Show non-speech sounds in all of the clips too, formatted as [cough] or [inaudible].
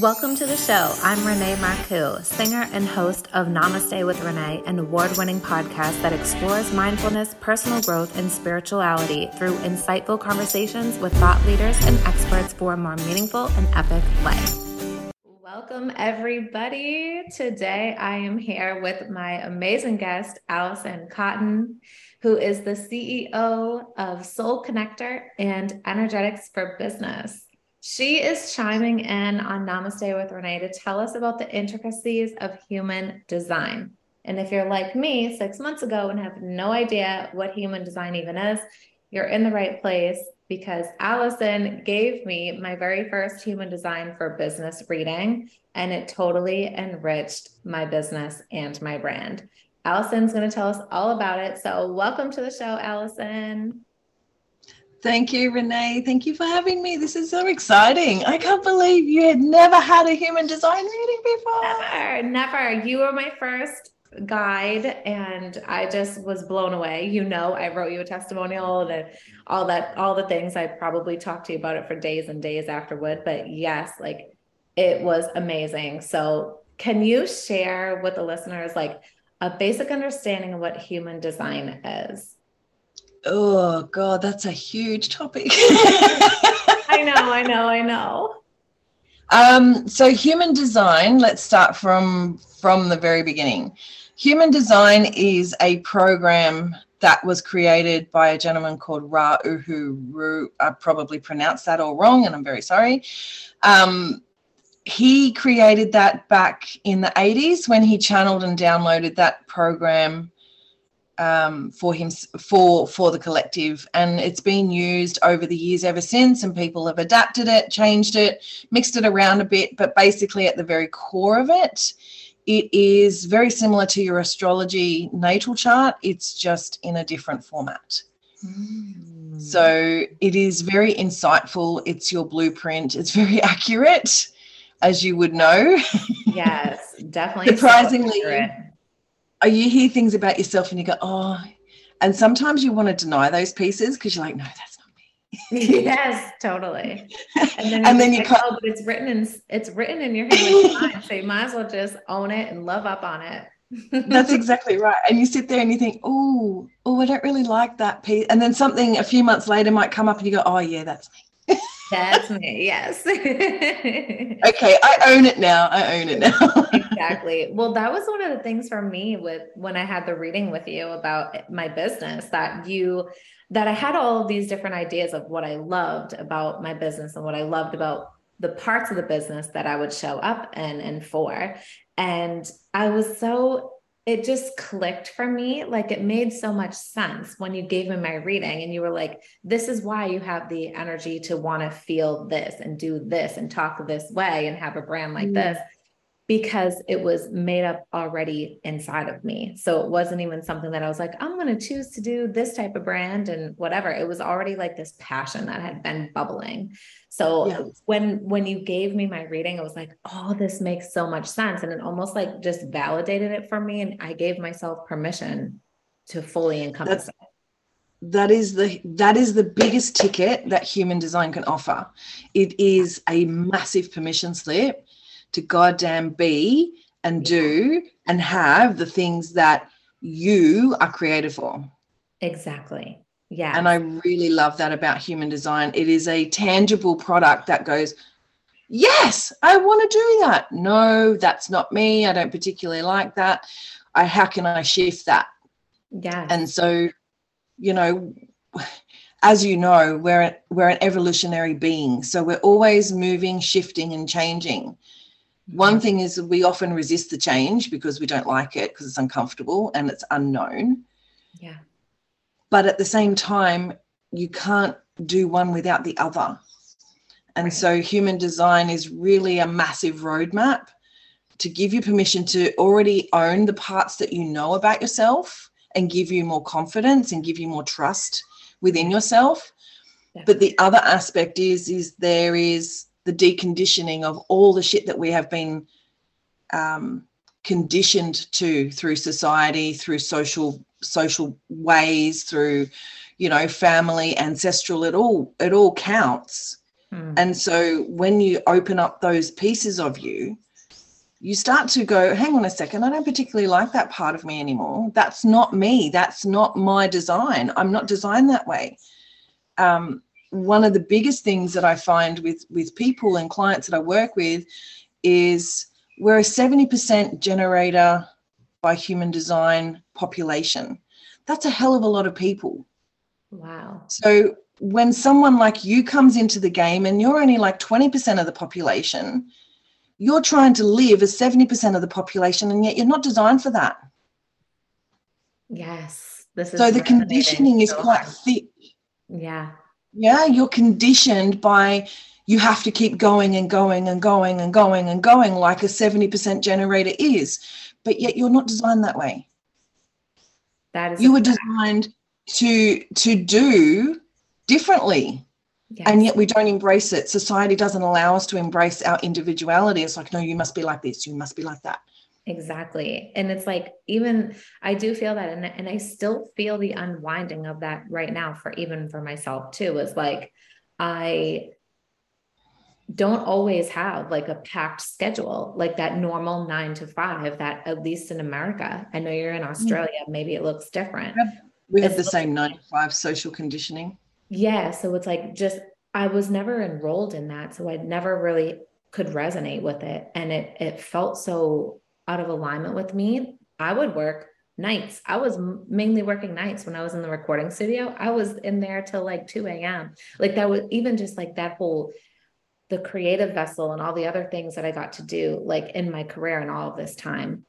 Welcome to the show. I'm Renee Marcoux, singer and host of Namaste with Renee, an award winning podcast that explores mindfulness, personal growth, and spirituality through insightful conversations with thought leaders and experts for a more meaningful and epic life. Welcome, everybody. Today I am here with my amazing guest, Allison Cotton, who is the CEO of Soul Connector and Energetics for Business. She is chiming in on Namaste with Renee to tell us about the intricacies of human design. And if you're like me six months ago and have no idea what human design even is, you're in the right place because Allison gave me my very first human design for business reading, and it totally enriched my business and my brand. Allison's going to tell us all about it. So, welcome to the show, Allison. Thank you, Renee. Thank you for having me. This is so exciting. I can't believe you had never had a human design reading before. Never, never. You were my first guide and I just was blown away. You know, I wrote you a testimonial and all that, all the things. I probably talked to you about it for days and days afterward. But yes, like it was amazing. So can you share with the listeners like a basic understanding of what human design is? Oh God, that's a huge topic. [laughs] [laughs] I know, I know, I know. Um, so human design, let's start from from the very beginning. Human design is a program that was created by a gentleman called Ra Ru. I probably pronounced that all wrong, and I'm very sorry. Um, he created that back in the 80s when he channeled and downloaded that program um, for him for for the collective. And it's been used over the years ever since and people have adapted it changed it mixed it around a bit but basically at the very core of it it is very similar to your astrology natal chart. It's just in a different format. Mm. so it is very insightful. It's your blueprint. It's very [laughs] accurate as you would know. Yes definitely [laughs] surprisingly Oh, you hear things about yourself and you go, oh, and sometimes you want to deny those pieces because you're like, no, that's not me. [laughs] yes, totally. And then, and then you like, oh, but it's written in it's written in your hand, [laughs] so you might as well just own it and love up on it. [laughs] That's exactly right. And you sit there and you think, oh, oh, I don't really like that piece. And then something a few months later might come up and you go, oh yeah, that's me. That's me. Yes. [laughs] okay. I own it now. I own it now. [laughs] exactly. Well, that was one of the things for me with when I had the reading with you about my business that you, that I had all of these different ideas of what I loved about my business and what I loved about the parts of the business that I would show up in and for. And I was so it just clicked for me. Like it made so much sense when you gave me my reading and you were like, this is why you have the energy to want to feel this and do this and talk this way and have a brand like mm. this because it was made up already inside of me. So it wasn't even something that I was like, I'm going to choose to do this type of brand and whatever. It was already like this passion that had been bubbling. So yeah. when when you gave me my reading, it was like, oh, this makes so much sense. And it almost like just validated it for me. And I gave myself permission to fully encompass That's- it that is the that is the biggest ticket that human design can offer it is a massive permission slip to goddamn be and do and have the things that you are created for. Exactly. Yeah. And I really love that about human design. It is a tangible product that goes, yes, I want to do that. No, that's not me. I don't particularly like that. I how can I shift that? Yeah. And so, you know, as you know, we're we're an evolutionary being. So we're always moving, shifting, and changing. One thing is we often resist the change because we don't like it because it's uncomfortable and it's unknown. Yeah. But at the same time, you can't do one without the other. And right. so human design is really a massive roadmap to give you permission to already own the parts that you know about yourself and give you more confidence and give you more trust within yourself. But the other aspect is is there is the deconditioning of all the shit that we have been um, conditioned to through society, through social social ways, through you know family, ancestral. It all it all counts. Mm. And so when you open up those pieces of you, you start to go, hang on a second, I don't particularly like that part of me anymore. That's not me. That's not my design. I'm not designed that way. Um, one of the biggest things that I find with with people and clients that I work with is we're a 70% generator by human design population. That's a hell of a lot of people. Wow. So when someone like you comes into the game and you're only like 20% of the population, you're trying to live as 70% of the population and yet you're not designed for that. Yes. This is so the conditioning is so quite thick. Yeah. Yeah, you're conditioned by you have to keep going and going and going and going and going like a 70% generator is, but yet you're not designed that way. That is you were designed to to do differently. Yes. And yet we don't embrace it. Society doesn't allow us to embrace our individuality. It's like, no, you must be like this, you must be like that. Exactly. And it's like, even I do feel that. And, and I still feel the unwinding of that right now for even for myself too, is like, I don't always have like a packed schedule, like that normal nine to five, that at least in America, I know you're in mm. Australia, maybe it looks different. We have, the same nine to five social conditioning. Yeah. So it's like just, I was never enrolled in that. So I never really could resonate with it. And it, it felt so out of alignment with me. I would work nights. I was mainly working nights when I was in the recording studio. I was in there till like 2 a.m. Like that was even just like that whole the creative vessel and all the other things that I got to do, like in my career and all of this time,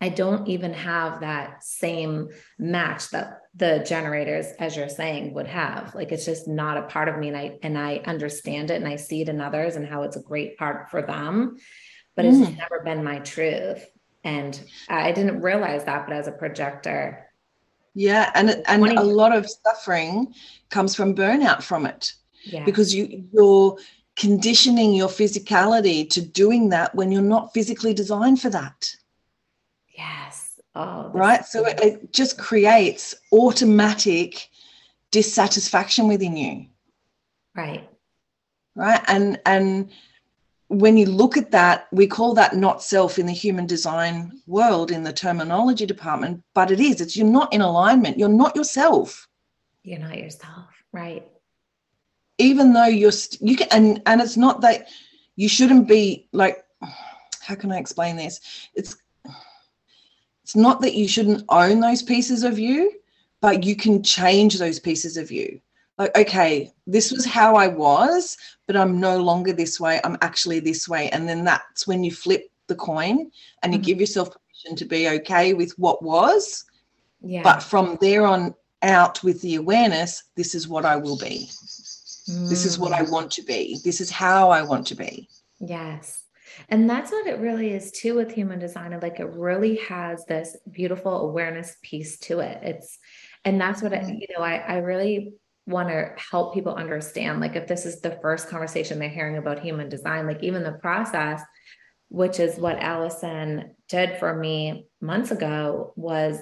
I don't even have that same match that the generators, as you're saying, would have. Like it's just not a part of me. And I and I understand it and I see it in others and how it's a great part for them. But mm. it's never been my truth. And I didn't realize that, but as a projector. Yeah. And and 20- a lot of suffering comes from burnout from it. Yeah. Because you you're conditioning your physicality to doing that when you're not physically designed for that. Yes. Oh, right. So it, it just creates automatic dissatisfaction within you. Right. Right. And and when you look at that, we call that not self in the human design world in the terminology department, but it is. It's you're not in alignment. You're not yourself. You're not yourself. Right even though you're you can and and it's not that you shouldn't be like how can i explain this it's it's not that you shouldn't own those pieces of you but you can change those pieces of you like okay this was how i was but i'm no longer this way i'm actually this way and then that's when you flip the coin and you mm-hmm. give yourself permission to be okay with what was yeah. but from there on out with the awareness this is what i will be this is what I mm. want to be. This is how I want to be. Yes. And that's what it really is too with human design. Like it really has this beautiful awareness piece to it. It's, and that's what I, mm. you know, I, I really want to help people understand. Like if this is the first conversation they're hearing about human design, like even the process, which is what Allison did for me months ago, was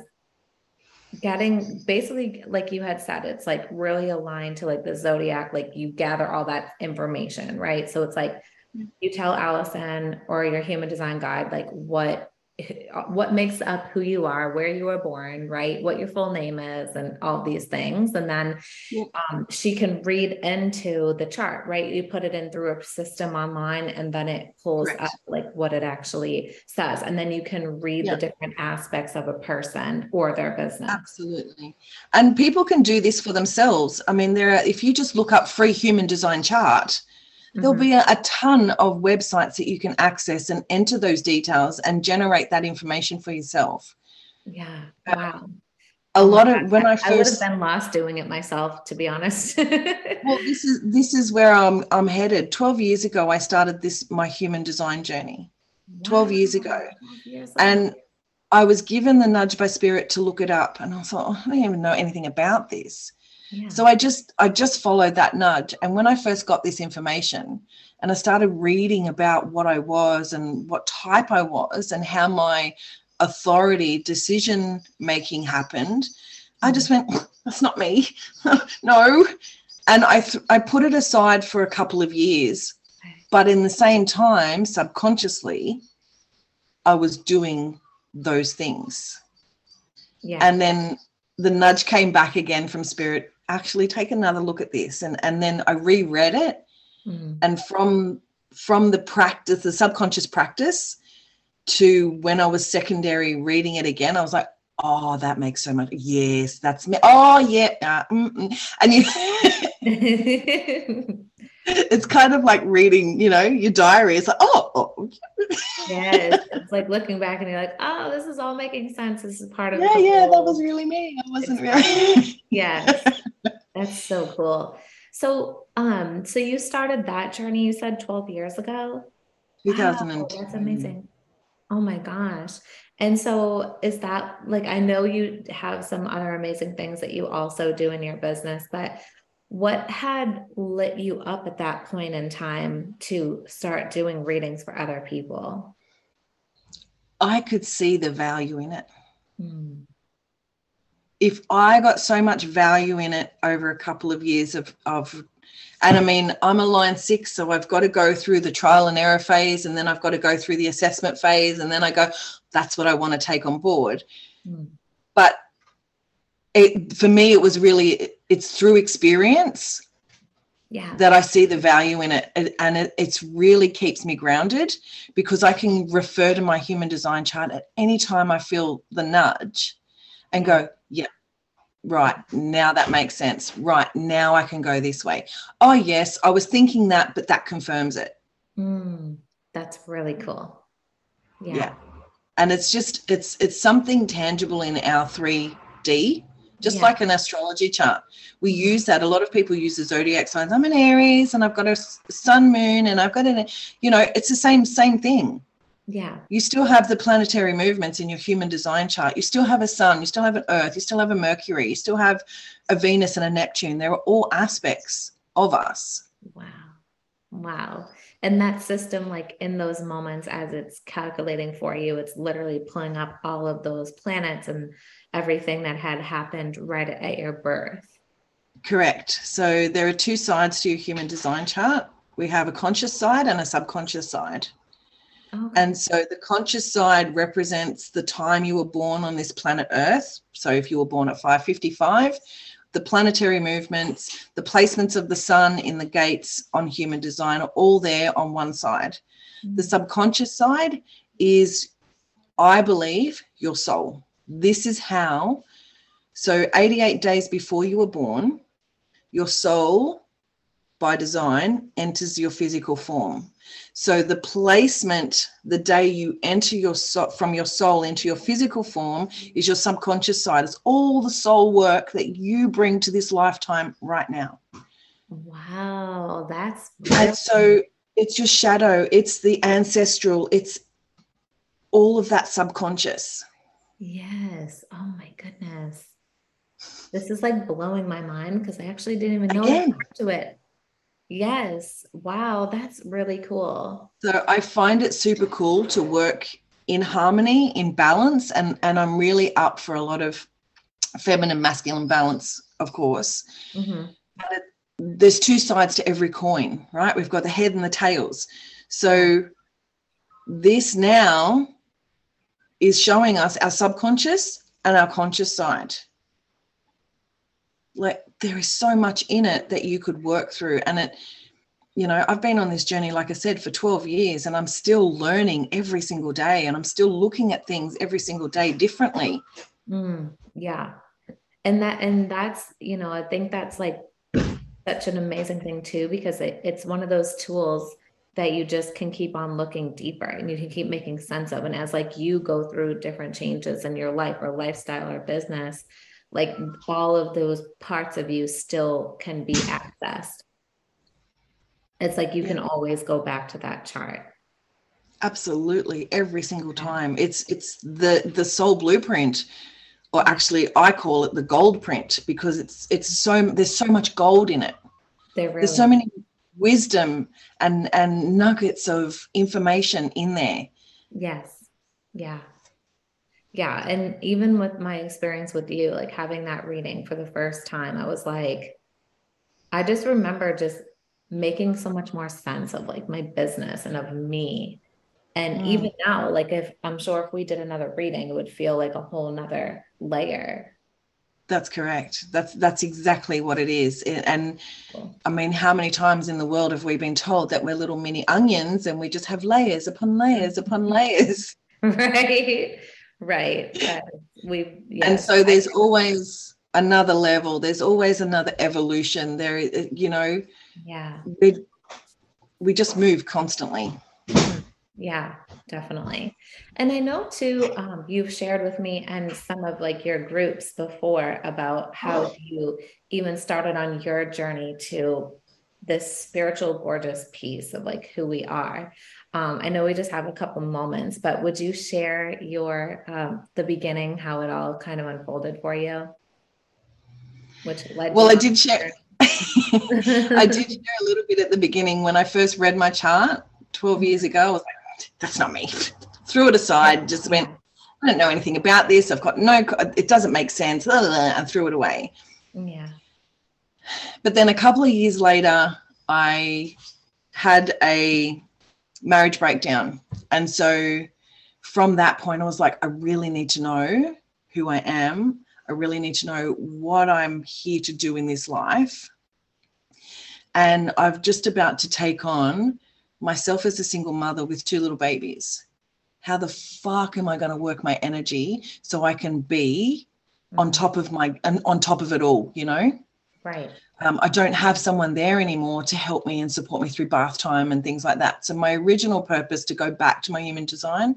getting basically like you had said it's like really aligned to like the zodiac like you gather all that information right so it's like mm. you tell allison or your human design guide like what what makes up who you are, where you were born, right? What your full name is, and all these things. And then um, she can read into the chart, right? You put it in through a system online, and then it pulls right. up like what it actually says. And then you can read yeah. the different aspects of a person or their business. Absolutely. And people can do this for themselves. I mean, there are, if you just look up free human design chart, There'll mm-hmm. be a, a, ton of websites that you can access and enter those details and generate that information for yourself. Yeah. Wow. a lot of when I, I first I would have been lost doing it myself, to be honest. [laughs] well, this is this is where I'm I'm headed. Twelve years ago, I started this my human design journey. Wow. Twelve years ago, 12 years and I was given the nudge by spirit to look it up, and I thought, oh, I don't even know anything about this. So I just I just followed that nudge. And when I first got this information and I started reading about what I was and what type I was and how my authority decision making happened, I mm-hmm. just went, [laughs] that's not me. [laughs] no. and I th- I put it aside for a couple of years, but in the same time, subconsciously, I was doing those things. Yeah. And then the nudge came back again from spirit. Actually, take another look at this, and and then I reread it, Mm. and from from the practice, the subconscious practice, to when I was secondary reading it again, I was like, oh, that makes so much. Yes, that's me. Oh, yeah. uh, mm, mm. And you, [laughs] [laughs] [laughs] it's kind of like reading, you know, your diary. It's like, oh, oh, yes. [laughs] It's like looking back and you're like, oh, this is all making sense. This is part of yeah, yeah, that was really me. I wasn't really. [laughs] Yes. That's so cool. So um, so you started that journey, you said 12 years ago? Wow, that's amazing. Oh my gosh. And so is that like I know you have some other amazing things that you also do in your business, but what had lit you up at that point in time to start doing readings for other people? I could see the value in it. Hmm. if I got so much value in it over a couple of years of of and I mean I'm a line six, so I've got to go through the trial and error phase and then I've got to go through the assessment phase and then I go, that's what I want to take on board. Hmm. But it for me it was really it's through experience Yeah. that I see the value in it. And and it it's really keeps me grounded because I can refer to my human design chart at any time I feel the nudge and go, yeah, right, now that makes sense. Right, now I can go this way. Oh, yes, I was thinking that, but that confirms it. Hmm. That's really cool. Yeah. Yeah. And it's just it's it's something tangible in our 3D, just Yeah. like an astrology chart. We use that. A lot of people use the zodiac signs. I'm an Aries and I've got a sun moon and I've got an, you know, it's the same same thing. Yeah. You still have the planetary movements in your human design chart. You still have a sun, you still have an earth, you still have a Mercury, you still have a Venus and a Neptune. They're all aspects of us. Wow. Wow. And that system, like in those moments as it's calculating for you, it's literally pulling up all of those planets and everything that had happened right at your birth. Correct. So there are two sides to your human design chart. We have a conscious side and a subconscious side. Okay. And so the conscious side represents the time you were born on this planet Earth. So if you were born at 555, the planetary movements, the placements of the sun in the gates on human design are all there on one side. Mm. The subconscious side is, I believe, your soul. This is how. So 88 days before you were born, your soul, by design, enters your physical form. So the placement, the day you enter your soul from your soul into your physical form, is your subconscious side. It's all the soul work that you bring to this lifetime right now. Wow, that's And so it's your shadow, it's the ancestral, it's all of that subconscious. yes. Oh my goodness. This is like blowing my mind because I actually didn't even know Again. to it. Yes. Wow, that's really cool. So I find it super cool to work in harmony, in balance, and and I'm really up for a lot of feminine masculine balance, of course. Mhm. There's two sides to every coin, right? We've got the head and the tails. So this now is showing us our subconscious and our conscious side. Like there is so much in it that you could work through and it you know, I've been on this journey, like I said, for 12 years, and I'm still learning every single day, and I'm still looking at things every single day differently. Mm, yeah. And that, and that's, you know, I think that's like such an amazing thing too, because it, it's one of those tools that you just can keep on looking deeper and you can keep making sense of. And as like you go through different changes in your life or lifestyle or business, like all of those parts of you still can be [clears throat] accessed. It's like you can always go back to that chart. Absolutely, every single time. It's it's the the soul blueprint, or actually, I call it the gold print because it's it's so there's so much gold in it. They're really There's so many wisdom and and nuggets of information in there. Yes. Yeah. Yeah. And even with my experience with you, like having that reading for the first time, I was like, I just remember just making so much more sense of like my business and of me. And mm. even now, like if I'm sure if we did another reading, it would feel like a whole nother layer. That's correct. That's that's exactly what it is. And. I mean, how many times in the world have we been told that we're little mini onions and we just have layers upon layers upon [laughs] layers? Right. Right. Uh, we yes, and so there's always another level. There's always another evolution. There, you know. Yeah. We we just move constantly. Mm-hmm. Yeah, definitely. And I know too, um, you've shared with me and some of like your groups before about how you even started on your journey to this spiritual, gorgeous piece of like who we are. Um, I know we just have a couple moments, but would you share your um, the beginning, how it all kind of unfolded for you? Which led well, I did share. [laughs] I did share a little bit at the beginning when I first read my chart 12 years ago. I was like, that's not me. Threw it aside, just went, I don't know anything about this. I've got no, it doesn't make sense, and threw it away. Yeah. But then a couple of years later, I had a marriage breakdown. And so from that point, I was like, I really need to know who I am. I really need to know what I'm here to do in this life. And I've just about to take on myself as a single mother with two little babies. How the fuck am I going to work my energy so I can be on mm-hmm. top of my and on top of it all, you know? Right um, I don't have someone there anymore to help me and support me through bath time and things like that. So my original purpose to go back to my human design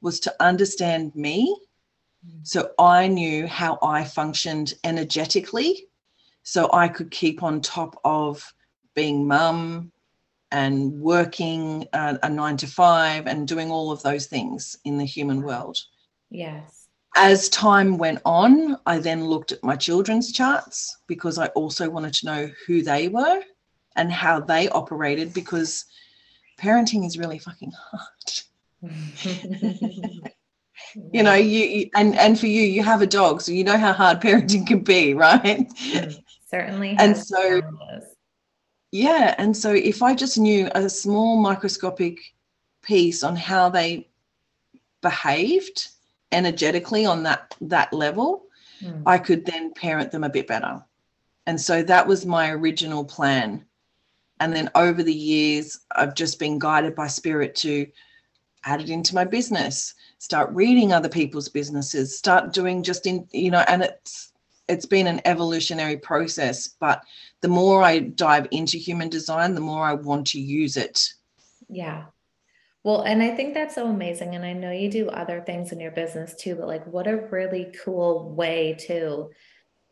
was to understand me. So I knew how I functioned energetically. So I could keep on top of being mum and working a, a nine to five and doing all of those things in the human world. Yes as time went on, I then looked at my children's charts because I also wanted to know who they were and how they operated because parenting is really fucking hard. [laughs] you know, you, and and for you, you have a dog, so you know how hard parenting can be, right? Certainly. and so yeah, and so if I just knew a small microscopic piece on how they behaved energetically on that that level mm. i could then parent them a bit better. And so that was my original plan. And then over the years i've just been guided by spirit to add it into my business start reading other people's businesses start doing just in you know and it's it's been an evolutionary process but the more i dive into human design the more i want to use it. Yeah well, and I think that's so amazing. And I know you do other things in your business too, but like what a really cool way to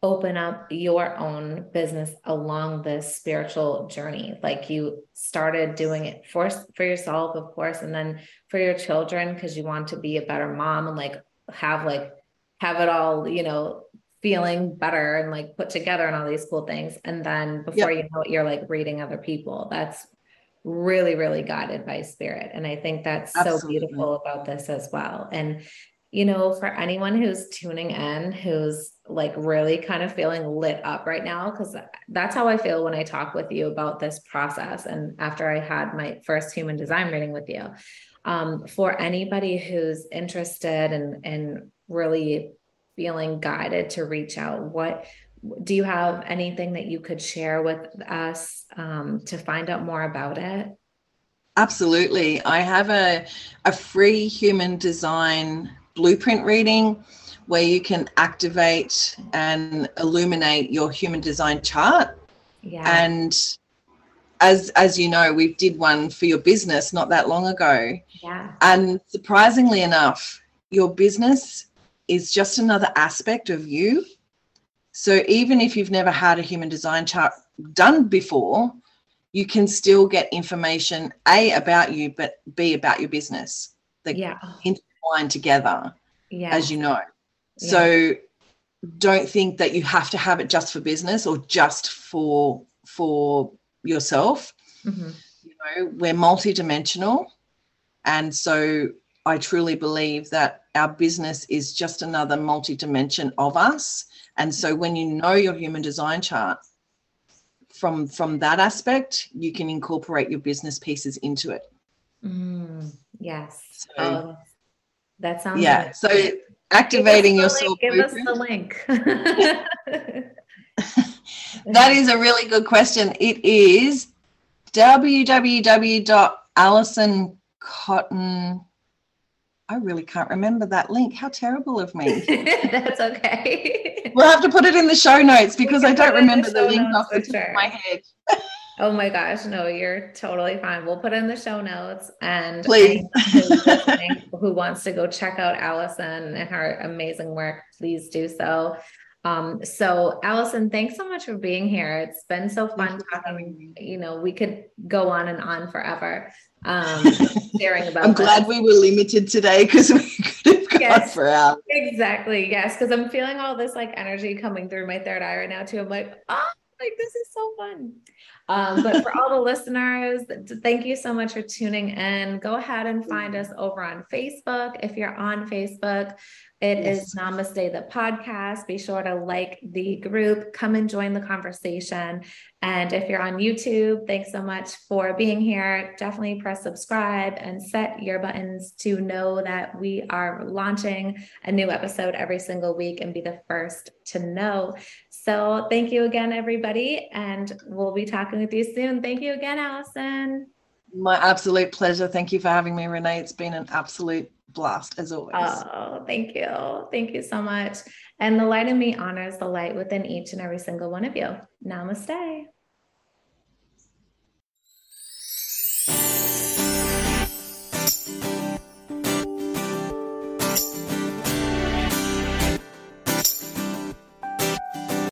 open up your own business along this spiritual journey. Like you started doing it for, for yourself, of course, and then for your children, because you want to be a better mom and like have like have it all, you know, feeling better and like put together and all these cool things. And then before yep. you know it, you're like reading other people. That's really, really guided by spirit. And I think that's Absolutely. so beautiful about this as well. And, you know, for anyone who's tuning in, who's like really kind of feeling lit up right now, because that's how I feel when I talk with you about this process. And after I had my first human design reading with you, um, for anybody who's interested and in really feeling guided to reach out, what do you have anything that you could share with us um, to find out more about it? Absolutely. I have a, a free human design blueprint reading where you can activate and illuminate your human design chart. Yeah. And as as you know, we did one for your business not that long ago. Yeah. And surprisingly enough, your business is just another aspect of you so even if you've never had a human design chart done before, you can still get information A about you, but B about your business. They yeah. intertwine together, yeah. as you know. Yeah. So don't think that you have to have it just for business or just for for yourself. Mm-hmm. You know, we're multidimensional. And so I truly believe that our business is just another multi-dimension of us and so when you know your human design chart, from from that aspect, you can incorporate your business pieces into it. Mm, yes. So, oh, that sounds yeah. Good. So activating your soul. Give us the link. [laughs] that is a really good question. It is www.alisoncotton. I really can't remember that link. How terrible of me. [laughs] That's okay. We'll have to put it in the show notes because I don't remember the, the link off the top sure. of my head. Oh my gosh, no, you're totally fine. We'll put it in the show notes and please who wants to go check out Allison and her amazing work, please do so. Um, so Allison, thanks so much for being here. It's been so fun talking. You know, we could go on and on forever. Um, [laughs] sharing about I'm glad we were limited today because we [laughs] could have gone yes, for hours. Exactly. Yes. Cause I'm feeling all this like energy coming through my third eye right now too. I'm like, oh, like this is so fun. Um, but for all the listeners, thank you so much for tuning in. Go ahead and find us over on Facebook. If you're on Facebook, it yes. is Namaste the podcast. Be sure to like the group, come and join the conversation. And if you're on YouTube, thanks so much for being here. Definitely press subscribe and set your buttons to know that we are launching a new episode every single week and be the first to know. So thank you again, everybody. And we'll be talking with you soon. Thank you again, Allison. My absolute pleasure. Thank you for having me, Renee. It's been an absolute blast as always. Oh, thank you. Thank you so much. And the light in me honors the light within each and every single one of you. Namaste.